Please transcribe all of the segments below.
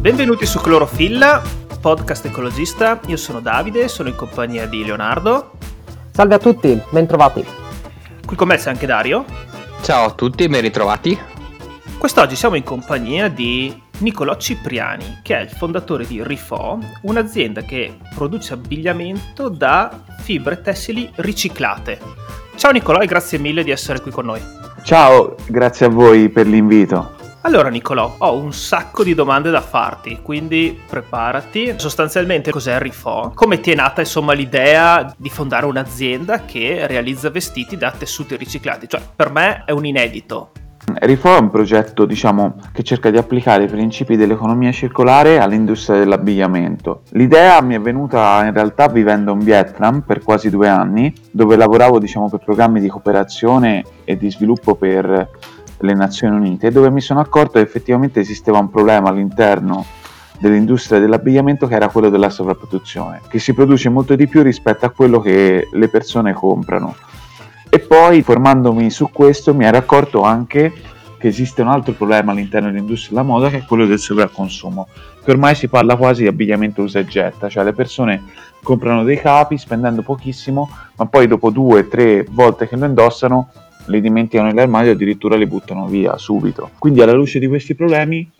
Benvenuti su Clorofilla, podcast ecologista. Io sono Davide, sono in compagnia di Leonardo. Salve a tutti, bentrovati. Qui con me c'è anche Dario. Ciao a tutti, ben ritrovati. Quest'oggi siamo in compagnia di Nicolò Cipriani, che è il fondatore di Rifo, un'azienda che produce abbigliamento da fibre tessili riciclate. Ciao Nicolò e grazie mille di essere qui con noi. Ciao, grazie a voi per l'invito. Allora Nicolò, ho un sacco di domande da farti, quindi preparati. Sostanzialmente cos'è Rifo? Come ti è nata insomma l'idea di fondare un'azienda che realizza vestiti da tessuti riciclati? Cioè per me è un inedito. Rifo è un progetto diciamo, che cerca di applicare i principi dell'economia circolare all'industria dell'abbigliamento. L'idea mi è venuta in realtà vivendo in Vietnam per quasi due anni, dove lavoravo diciamo, per programmi di cooperazione e di sviluppo per le Nazioni Unite, dove mi sono accorto che effettivamente esisteva un problema all'interno dell'industria dell'abbigliamento che era quello della sovrapproduzione, che si produce molto di più rispetto a quello che le persone comprano. E poi, formandomi su questo, mi ero accorto anche che esiste un altro problema all'interno dell'industria della moda che è quello del sovracconsumo, che ormai si parla quasi di abbigliamento usa e getta, cioè le persone comprano dei capi spendendo pochissimo, ma poi dopo due tre volte che lo indossano le dimenticano nell'armadio e addirittura le buttano via subito. Quindi alla luce di questi problemi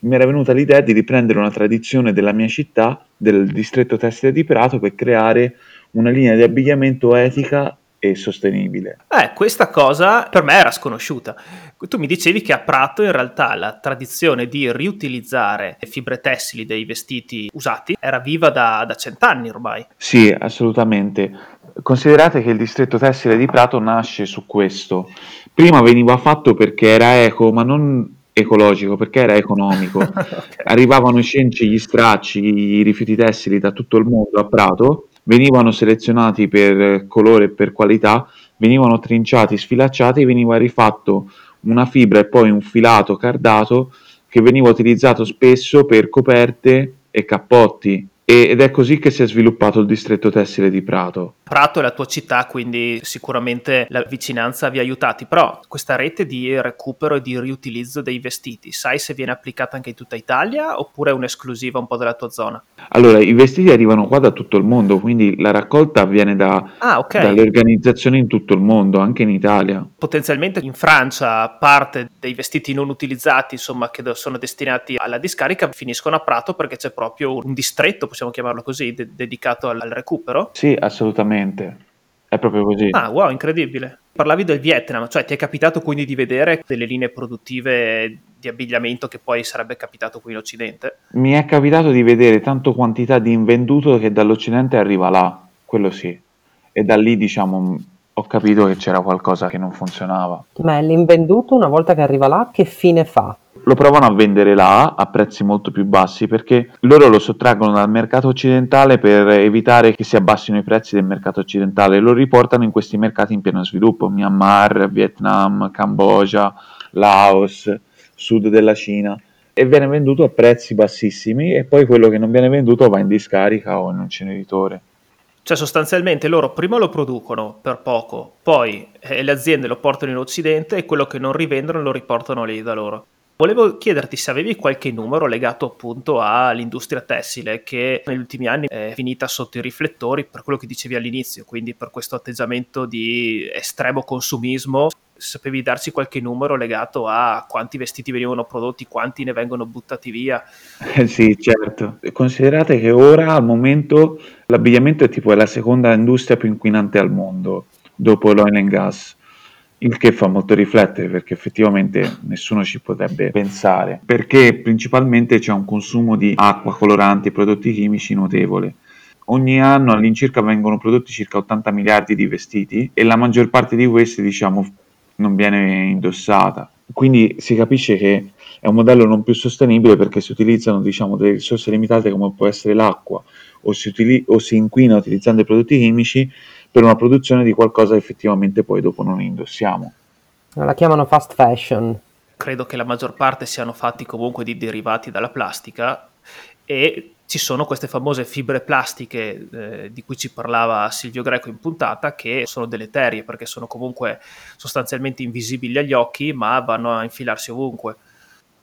mi era venuta l'idea di riprendere una tradizione della mia città, del distretto tessile di Prato, per creare una linea di abbigliamento etica e sostenibile. Eh, questa cosa per me era sconosciuta. Tu mi dicevi che a Prato in realtà la tradizione di riutilizzare le fibre tessili dei vestiti usati era viva da, da cent'anni ormai. Sì, assolutamente. Considerate che il distretto tessile di Prato nasce su questo. Prima veniva fatto perché era eco, ma non ecologico, perché era economico. okay. Arrivavano i cenci, gli stracci, i rifiuti tessili da tutto il mondo a Prato, venivano selezionati per colore e per qualità, venivano trinciati, sfilacciati e veniva rifatto una fibra e poi un filato cardato che veniva utilizzato spesso per coperte e cappotti ed è così che si è sviluppato il distretto tessile di Prato. Prato è la tua città, quindi sicuramente la vicinanza vi ha aiutati, però questa rete di recupero e di riutilizzo dei vestiti, sai se viene applicata anche in tutta Italia oppure è un'esclusiva un po' della tua zona? Allora, i vestiti arrivano qua da tutto il mondo, quindi la raccolta avviene da, ah, okay. dalle organizzazioni in tutto il mondo, anche in Italia. Potenzialmente in Francia parte dei vestiti non utilizzati, insomma, che sono destinati alla discarica, finiscono a Prato perché c'è proprio un distretto, possiamo chiamarlo così, de- dedicato al, al recupero? Sì, assolutamente Esattamente, è proprio così. Ah, wow, incredibile. Parlavi del Vietnam, cioè ti è capitato quindi di vedere delle linee produttive di abbigliamento che poi sarebbe capitato qui in Occidente? Mi è capitato di vedere tanto quantità di invenduto che dall'Occidente arriva là, quello sì. E da lì, diciamo, ho capito che c'era qualcosa che non funzionava. Ma l'invenduto, una volta che arriva là, che fine fa? lo provano a vendere là a prezzi molto più bassi perché loro lo sottraggono dal mercato occidentale per evitare che si abbassino i prezzi del mercato occidentale lo riportano in questi mercati in pieno sviluppo Myanmar, Vietnam, Cambogia, Laos, sud della Cina e viene venduto a prezzi bassissimi e poi quello che non viene venduto va in discarica o in un inceneritore. Cioè sostanzialmente loro prima lo producono per poco, poi eh, le aziende lo portano in Occidente e quello che non rivendono lo riportano lì da loro. Volevo chiederti se avevi qualche numero legato appunto all'industria tessile che negli ultimi anni è finita sotto i riflettori per quello che dicevi all'inizio, quindi per questo atteggiamento di estremo consumismo. Sapevi darci qualche numero legato a quanti vestiti venivano prodotti, quanti ne vengono buttati via? Eh sì, certo. Considerate che ora al momento l'abbigliamento è tipo la seconda industria più inquinante al mondo dopo l'oil and gas il che fa molto riflettere perché effettivamente nessuno ci potrebbe pensare, perché principalmente c'è un consumo di acqua, coloranti e prodotti chimici notevole. Ogni anno all'incirca vengono prodotti circa 80 miliardi di vestiti e la maggior parte di questi diciamo non viene indossata. Quindi si capisce che è un modello non più sostenibile perché si utilizzano diciamo, delle risorse limitate come può essere l'acqua o si, utili- o si inquina utilizzando i prodotti chimici per una produzione di qualcosa che effettivamente poi dopo non indossiamo. La chiamano fast fashion. Credo che la maggior parte siano fatti comunque di derivati dalla plastica e ci sono queste famose fibre plastiche eh, di cui ci parlava Silvio Greco in puntata che sono deleterie perché sono comunque sostanzialmente invisibili agli occhi ma vanno a infilarsi ovunque.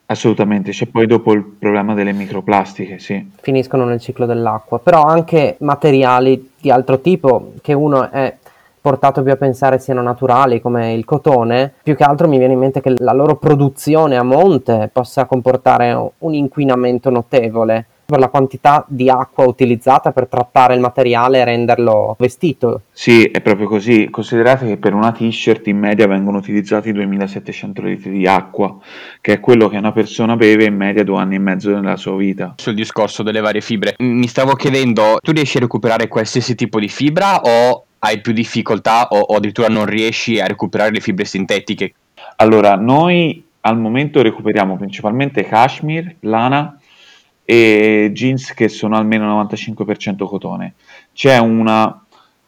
Assolutamente, c'è poi dopo il problema delle microplastiche, sì. Finiscono nel ciclo dell'acqua, però anche materiali di altro tipo, che uno è portato più a pensare siano naturali come il cotone, più che altro mi viene in mente che la loro produzione a monte possa comportare un inquinamento notevole per la quantità di acqua utilizzata per trattare il materiale e renderlo vestito. Sì, è proprio così. Considerate che per una t-shirt in media vengono utilizzati 2700 litri di acqua, che è quello che una persona beve in media due anni e mezzo nella sua vita. Sul discorso delle varie fibre, mi stavo chiedendo, tu riesci a recuperare qualsiasi tipo di fibra o hai più difficoltà o, o addirittura non riesci a recuperare le fibre sintetiche? Allora, noi al momento recuperiamo principalmente cashmere, lana e jeans che sono almeno 95% cotone. C'è una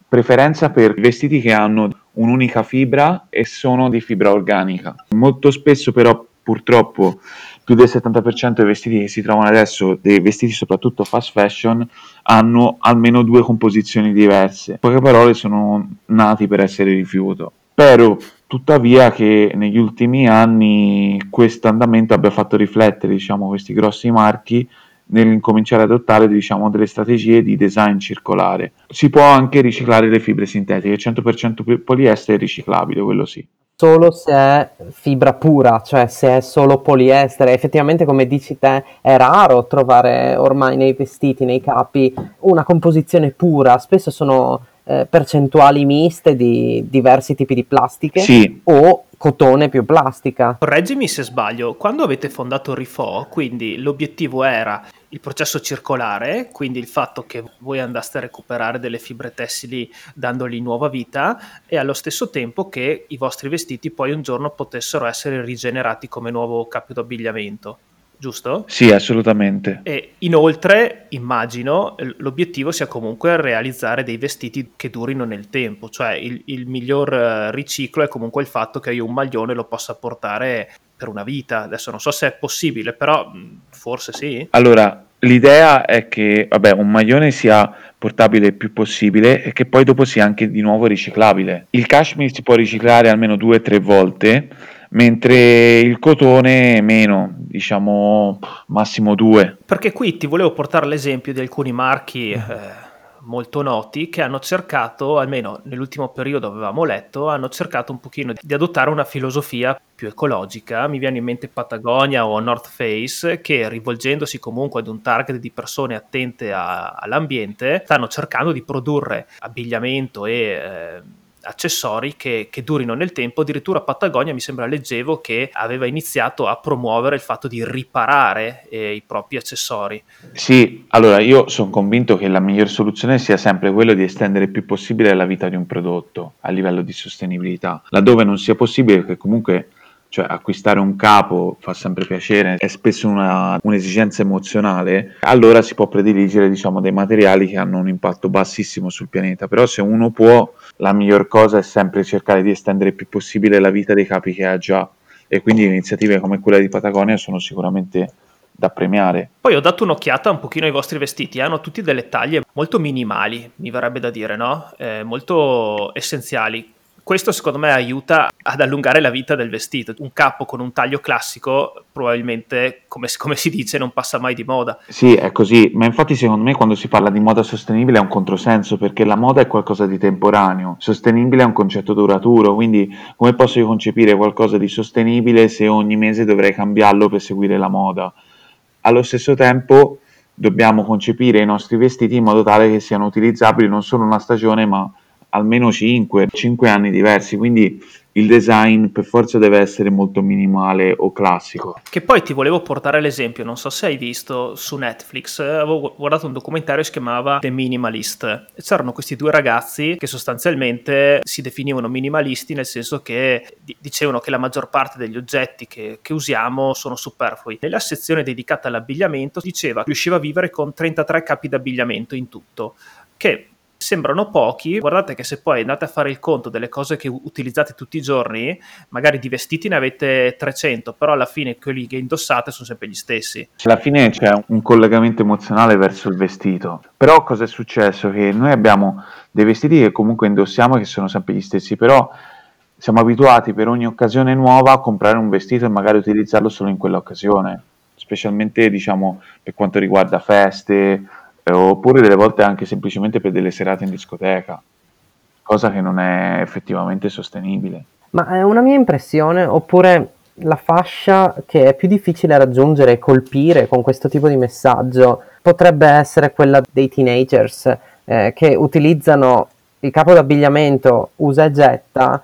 preferenza per vestiti che hanno un'unica fibra e sono di fibra organica. Molto spesso però purtroppo più del 70% dei vestiti che si trovano adesso, dei vestiti soprattutto fast fashion, hanno almeno due composizioni diverse. In poche parole sono nati per essere rifiuto. Spero tuttavia che negli ultimi anni questo andamento abbia fatto riflettere diciamo, questi grossi marchi nell'incominciare ad adottare diciamo, delle strategie di design circolare. Si può anche riciclare le fibre sintetiche, 100% poliestere è riciclabile, quello sì. Solo se è fibra pura, cioè se è solo poliestere. Effettivamente, come dici te, è raro trovare ormai nei vestiti, nei capi, una composizione pura. Spesso sono eh, percentuali miste di diversi tipi di plastiche sì. o cotone più plastica. Correggimi se sbaglio, quando avete fondato Rifo, quindi l'obiettivo era il processo circolare, quindi il fatto che voi andaste a recuperare delle fibre tessili dandogli nuova vita e allo stesso tempo che i vostri vestiti poi un giorno potessero essere rigenerati come nuovo capo d'abbigliamento giusto? Sì, assolutamente. E inoltre immagino l'obiettivo sia comunque realizzare dei vestiti che durino nel tempo, cioè il, il, miglior eh, riciclo è comunque il fatto che io un maglione lo possa portare per una vita. Adesso non so se è possibile, però forse sì. Allora, l'idea è che vabbè, un maglione sia portabile il più possibile e che poi dopo sia anche di nuovo riciclabile. Il cashmere si può riciclare almeno due o tre volte mentre il cotone meno, diciamo massimo due. Perché qui ti volevo portare l'esempio di alcuni marchi eh, molto noti che hanno cercato, almeno nell'ultimo periodo avevamo letto, hanno cercato un pochino di adottare una filosofia più ecologica. Mi viene in mente Patagonia o North Face che rivolgendosi comunque ad un target di persone attente a, all'ambiente stanno cercando di produrre abbigliamento e... Eh, accessori che, che, durino nel tempo. Addirittura Patagonia mi sembra leggevo che aveva iniziato a promuovere il fatto di riparare eh, i propri accessori. Sì, allora io sono convinto che la migliore soluzione sia sempre quella di estendere il più possibile la vita di un prodotto a livello di sostenibilità. Laddove non sia possibile, che comunque cioè acquistare un capo fa sempre piacere, è spesso una, un'esigenza emozionale, allora si può prediligere diciamo, dei materiali che hanno un impatto bassissimo sul pianeta, però se uno può, la miglior cosa è sempre cercare di estendere il più possibile la vita dei capi che ha già. E quindi iniziative come quella di Patagonia sono sicuramente da premiare. Poi ho dato un'occhiata un pochino ai vostri vestiti, hanno tutti delle taglie molto minimali, mi verrebbe da dire, no? Eh, molto essenziali questo secondo me aiuta ad allungare la vita del vestito. Un capo con un taglio classico probabilmente, come, come, si dice, non passa mai di moda. Sì, è così, ma infatti secondo me quando si parla di moda sostenibile è un controsenso, perché la moda è qualcosa di temporaneo, sostenibile è un concetto duraturo, quindi come posso io concepire qualcosa di sostenibile se ogni mese dovrei cambiarlo per seguire la moda? Allo stesso tempo dobbiamo concepire i nostri vestiti in modo tale che siano utilizzabili non solo una stagione, ma almeno 5, 5 anni diversi, quindi il design per forza deve essere molto minimale o classico. Che poi ti volevo portare l'esempio, non so se hai visto su Netflix, avevo guardato un documentario che si chiamava The Minimalist. C'erano questi due ragazzi che sostanzialmente si definivano minimalisti nel senso che dicevano che la maggior parte degli oggetti che, che usiamo sono superflui. Nella sezione dedicata all'abbigliamento diceva che riusciva a vivere con 33 capi d'abbigliamento in tutto, che sembrano pochi, guardate che se poi andate a fare il conto delle cose che utilizzate tutti i giorni, magari di vestiti ne avete 300, però alla fine quelli che indossate sono sempre gli stessi. Alla fine c'è un collegamento emozionale verso il vestito, però cosa è successo? Che noi abbiamo dei vestiti che comunque indossiamo che sono sempre gli stessi, però siamo abituati per ogni occasione nuova a comprare un vestito e magari utilizzarlo solo in quell'occasione, specialmente diciamo per quanto riguarda feste eh, oppure delle volte anche semplicemente per delle serate in discoteca, cosa che non è effettivamente sostenibile. Ma è una mia impressione oppure la fascia che è più difficile raggiungere e colpire con questo tipo di messaggio potrebbe essere quella dei teenagers eh, che utilizzano il capo d'abbigliamento usa e getta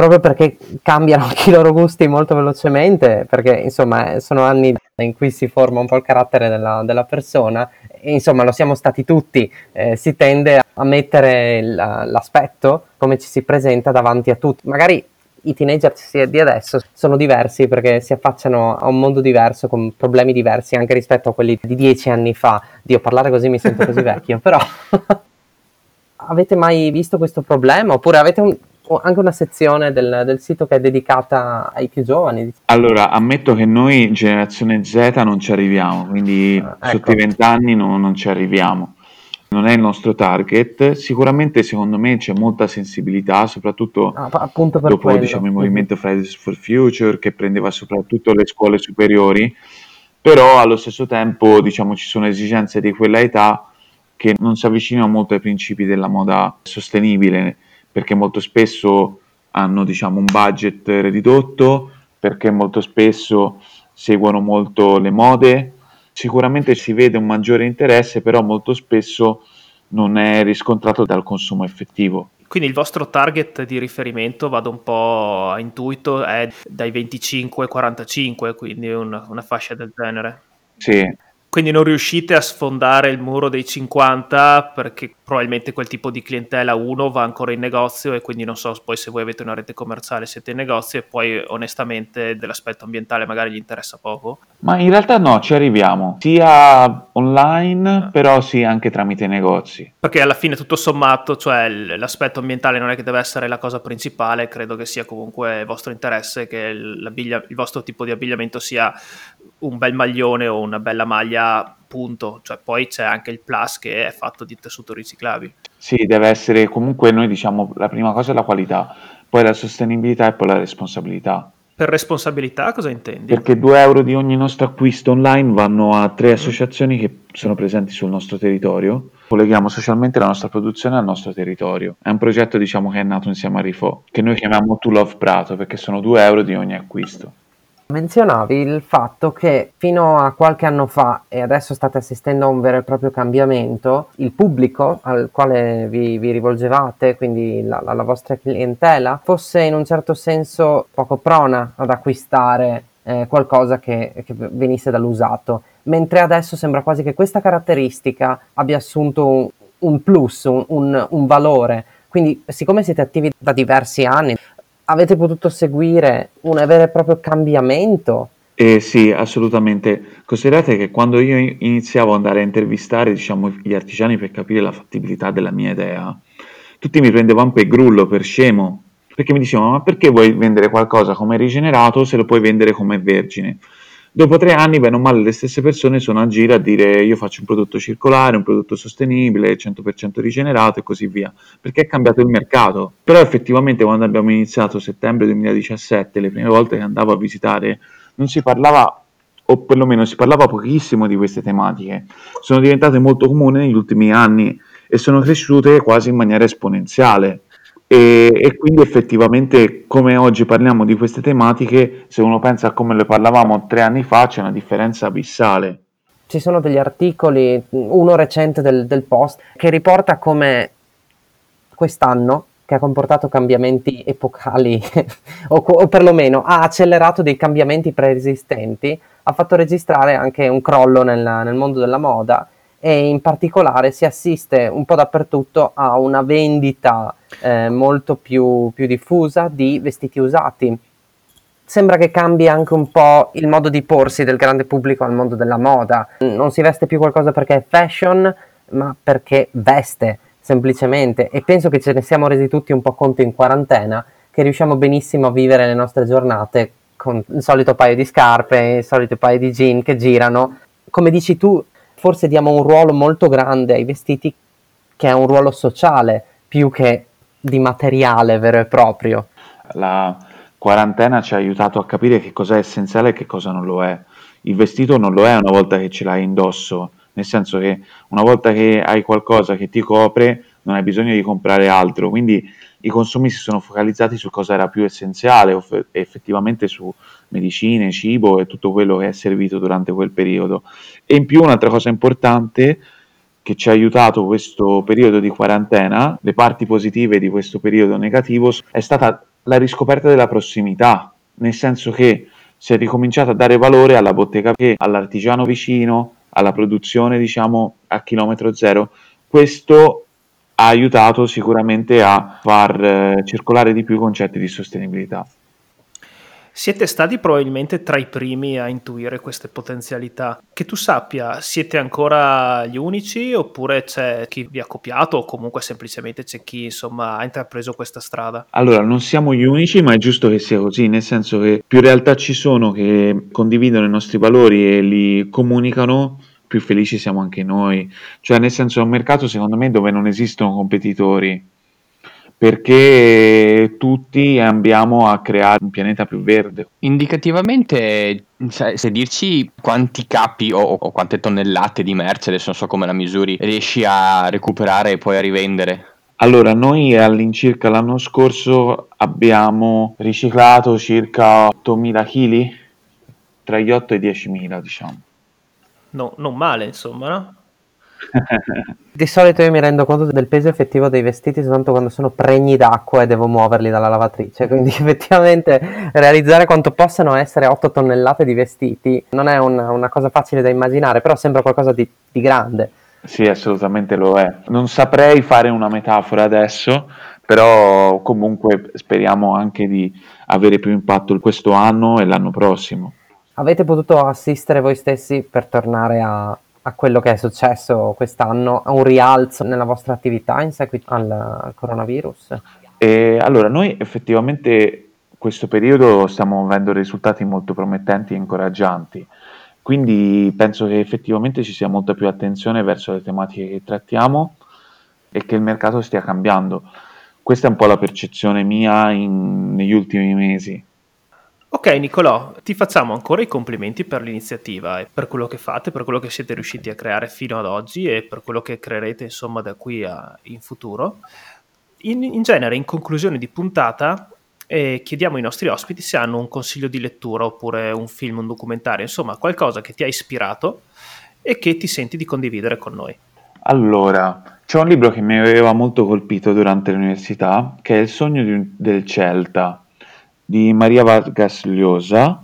proprio perché cambiano anche i loro gusti molto velocemente, perché insomma eh, sono anni in cui si forma un po' il carattere della, della persona insomma lo siamo stati tutti, eh, si tende a mettere la, l'aspetto come ci si presenta davanti a tutti. Magari i teenager di adesso sono diversi perché si affacciano a un mondo diverso con problemi diversi anche rispetto a quelli di dieci anni fa. Dio, parlare così mi sento così vecchio, però avete mai visto questo problema oppure avete un, anche una sezione del, del, sito che è dedicata ai più giovani. Allora, ammetto che noi, generazione Z, non ci arriviamo, quindi ah, ecco. sotto i vent'anni no, non ci arriviamo. Non è il nostro target, sicuramente secondo me c'è molta sensibilità, soprattutto ah, dopo diciamo, il movimento Fridays for Future che prendeva soprattutto le scuole superiori, però allo stesso tempo diciamo, ci sono esigenze di quella età che non si avvicinano molto ai principi della moda sostenibile perché molto spesso hanno diciamo, un budget ridotto, perché molto spesso seguono molto le mode. Sicuramente si vede un maggiore interesse, però molto spesso non è riscontrato dal consumo effettivo. Quindi il vostro target di riferimento, vado un po' a intuito, è dai 25 ai 45, quindi una, una fascia del genere. Sì, quindi non riuscite a sfondare il muro dei 50 perché probabilmente quel tipo di clientela uno va ancora in negozio e quindi non so poi se voi avete una rete commerciale siete in negozio e poi onestamente dell'aspetto ambientale magari gli interessa poco. Ma in realtà no, ci arriviamo sia online ah. però sì anche tramite negozi. Perché alla fine tutto sommato, cioè l'aspetto ambientale non è che deve essere la cosa principale, credo che sia comunque vostro interesse che il vostro tipo di abbigliamento sia un bel maglione o una bella maglia, punto. Cioè, poi c'è anche il plus che è fatto di tessuto riciclabile. Sì, deve essere comunque noi diciamo la prima cosa è la qualità, poi la sostenibilità e poi la responsabilità. Per responsabilità cosa intendi? Perché 2 euro di ogni nostro acquisto online vanno a tre associazioni che sono presenti sul nostro territorio. Colleghiamo socialmente la nostra produzione al nostro territorio. È un progetto diciamo, che è nato insieme a Rifo, che noi chiamiamo To Love Prato perché sono 2 euro di ogni acquisto. Menzionavi il fatto che fino a qualche anno fa, e adesso state assistendo a un vero e proprio cambiamento, il pubblico al quale vi, vi rivolgevate, quindi la, la, la, vostra clientela, fosse in un certo senso poco prona ad acquistare eh, qualcosa che, che, venisse dall'usato, mentre adesso sembra quasi che questa caratteristica abbia assunto un, un plus, un, un, un valore. Quindi, siccome siete attivi da diversi anni, avete potuto seguire un vero e proprio cambiamento? Eh sì, assolutamente. Considerate che quando io iniziavo ad andare a intervistare diciamo, gli artigiani per capire la fattibilità della mia idea, tutti mi prendevano per grullo, per scemo, perché mi dicevano ma perché vuoi vendere qualcosa come rigenerato se lo puoi vendere come vergine? Dopo tre anni, bene o male, le stesse persone sono a giro a dire io faccio un prodotto circolare, un prodotto sostenibile, 100% rigenerato e così via, perché è cambiato il mercato. Però effettivamente quando abbiamo iniziato settembre 2017, le prime volte che andavo a visitare, non si parlava, o perlomeno si parlava pochissimo di queste tematiche. Sono diventate molto comuni negli ultimi anni e sono cresciute quasi in maniera esponenziale. E, e, quindi effettivamente come oggi parliamo di queste tematiche, se uno pensa a come le parlavamo tre anni fa, c'è una differenza abissale. Ci sono degli articoli, uno recente del, del Post, che riporta come quest'anno, che ha comportato cambiamenti epocali, o, o perlomeno ha accelerato dei cambiamenti preesistenti, ha fatto registrare anche un crollo nel, nel mondo della moda e in particolare si assiste un po' dappertutto a una vendita eh, molto più, più diffusa di vestiti usati. Sembra che cambi anche un po' il modo di porsi del grande pubblico al mondo della moda. Non si veste più qualcosa perché è fashion, ma perché veste semplicemente. E penso che ce ne siamo resi tutti un po' conto in quarantena che riusciamo benissimo a vivere le nostre giornate con il solito paio di scarpe, il solito paio di jean che girano. Come dici tu, forse diamo un ruolo molto grande ai vestiti che è un ruolo sociale più che di materiale vero e proprio. la quarantena ci ha aiutato a capire che cosa è essenziale e che cosa non lo è. Il vestito non lo è una volta che ce l'hai indosso, nel senso che una volta che hai qualcosa che ti copre non hai bisogno di comprare altro, quindi i consumi si sono focalizzati su cosa era più essenziale, effettivamente su medicine, cibo e tutto quello che è servito durante quel periodo. E in più un'altra cosa importante che ci ha aiutato questo periodo di quarantena, le parti positive di questo periodo negativo, è stata la riscoperta della prossimità, nel senso che si è ricominciato a dare valore alla bottega che all'artigiano vicino, alla produzione diciamo a chilometro zero. Questo ha aiutato sicuramente a far eh, circolare di più i concetti di sostenibilità. Siete stati probabilmente tra i primi a intuire queste potenzialità. Che tu sappia, siete ancora gli unici oppure c'è chi vi ha copiato o comunque semplicemente c'è chi insomma ha intrapreso questa strada? Allora, non siamo gli unici, ma è giusto che sia così, nel senso che più realtà ci sono che condividono i nostri valori e li comunicano, più felici siamo anche noi. Cioè, nel senso, è un mercato secondo me dove non esistono competitori, perché tutti andiamo a creare un pianeta più verde. Indicativamente, se dirci quanti capi o, o, quante tonnellate di merce, adesso non so come la misuri, riesci a recuperare e poi a rivendere? Allora, noi all'incirca l'anno scorso abbiamo riciclato circa 8.000 kg, tra gli 8 e i 10.000 diciamo no, non male, insomma, no? Di solito io mi rendo conto del peso effettivo dei vestiti soltanto quando sono pregni d'acqua e devo muoverli dalla lavatrice, quindi effettivamente realizzare quanto possano essere 8 tonnellate di vestiti non è una, una cosa facile da immaginare, però sembra qualcosa di, di grande. Sì, assolutamente lo è. Non saprei fare una metafora adesso, però comunque speriamo anche di avere più impatto questo anno e l'anno prossimo. Avete potuto assistere voi stessi per tornare a, a quello che è successo quest'anno, a un rialzo nella vostra attività in seguito al, coronavirus? E allora, noi effettivamente questo periodo stiamo avendo risultati molto promettenti e incoraggianti, quindi penso che effettivamente ci sia molta più attenzione verso le tematiche che trattiamo e che il mercato stia cambiando. Questa è un po' la percezione mia in, negli ultimi mesi. Ok Nicolò, ti facciamo ancora i complimenti per l'iniziativa e per quello che fate, per quello che siete riusciti a creare fino ad oggi e per quello che creerete insomma da qui a, in futuro. In, in, genere, in conclusione di puntata, eh, chiediamo ai nostri ospiti se hanno un consiglio di lettura oppure un film, un documentario, insomma qualcosa che ti ha ispirato e che ti senti di condividere con noi. Allora, c'è un libro che mi aveva molto colpito durante l'università, che è Il sogno di, del Celta di Maria Vargas Llosa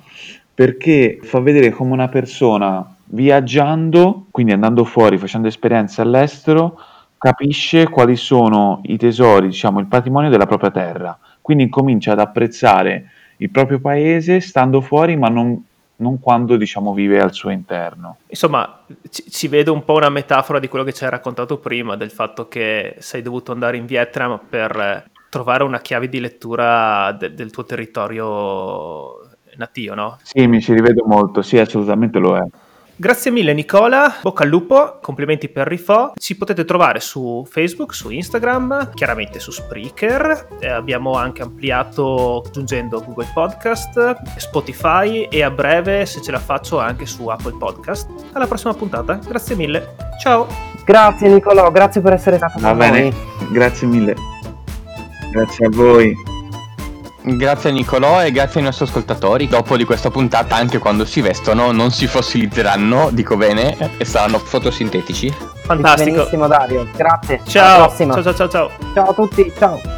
perché fa vedere come una persona viaggiando, quindi andando fuori, facendo esperienze all'estero, capisce quali sono i tesori, diciamo, il patrimonio della propria terra. Quindi comincia ad apprezzare il proprio paese stando fuori, ma non, non quando diciamo vive al suo interno. Insomma, ci, ci, vedo un po' una metafora di quello che ci hai raccontato prima, del fatto che sei dovuto andare in Vietnam per trovare una chiave di lettura de- del tuo territorio nativo, no? Sì, mi ci rivedo molto, sì, assolutamente lo è. Grazie mille Nicola, bocca al lupo, complimenti per Rifo. Ci potete trovare su Facebook, su Instagram, chiaramente su Spreaker. Eh, abbiamo anche ampliato aggiungendo Google Podcast, Spotify e a breve, se ce la faccio, anche su Apple Podcast. Alla prossima puntata, grazie mille. Ciao. Grazie Nicolò, grazie per essere stato Va con bene. noi. Grazie mille. Grazie a voi. Grazie a Nicolò e grazie ai nostri ascoltatori. Dopo di questa puntata, anche quando si vestono, non si fossilizzeranno, dico bene, e saranno fotosintetici. Fantastico. Benissimo Dario, grazie. Ciao. Ciao ciao ciao. Ciao a tutti, ciao.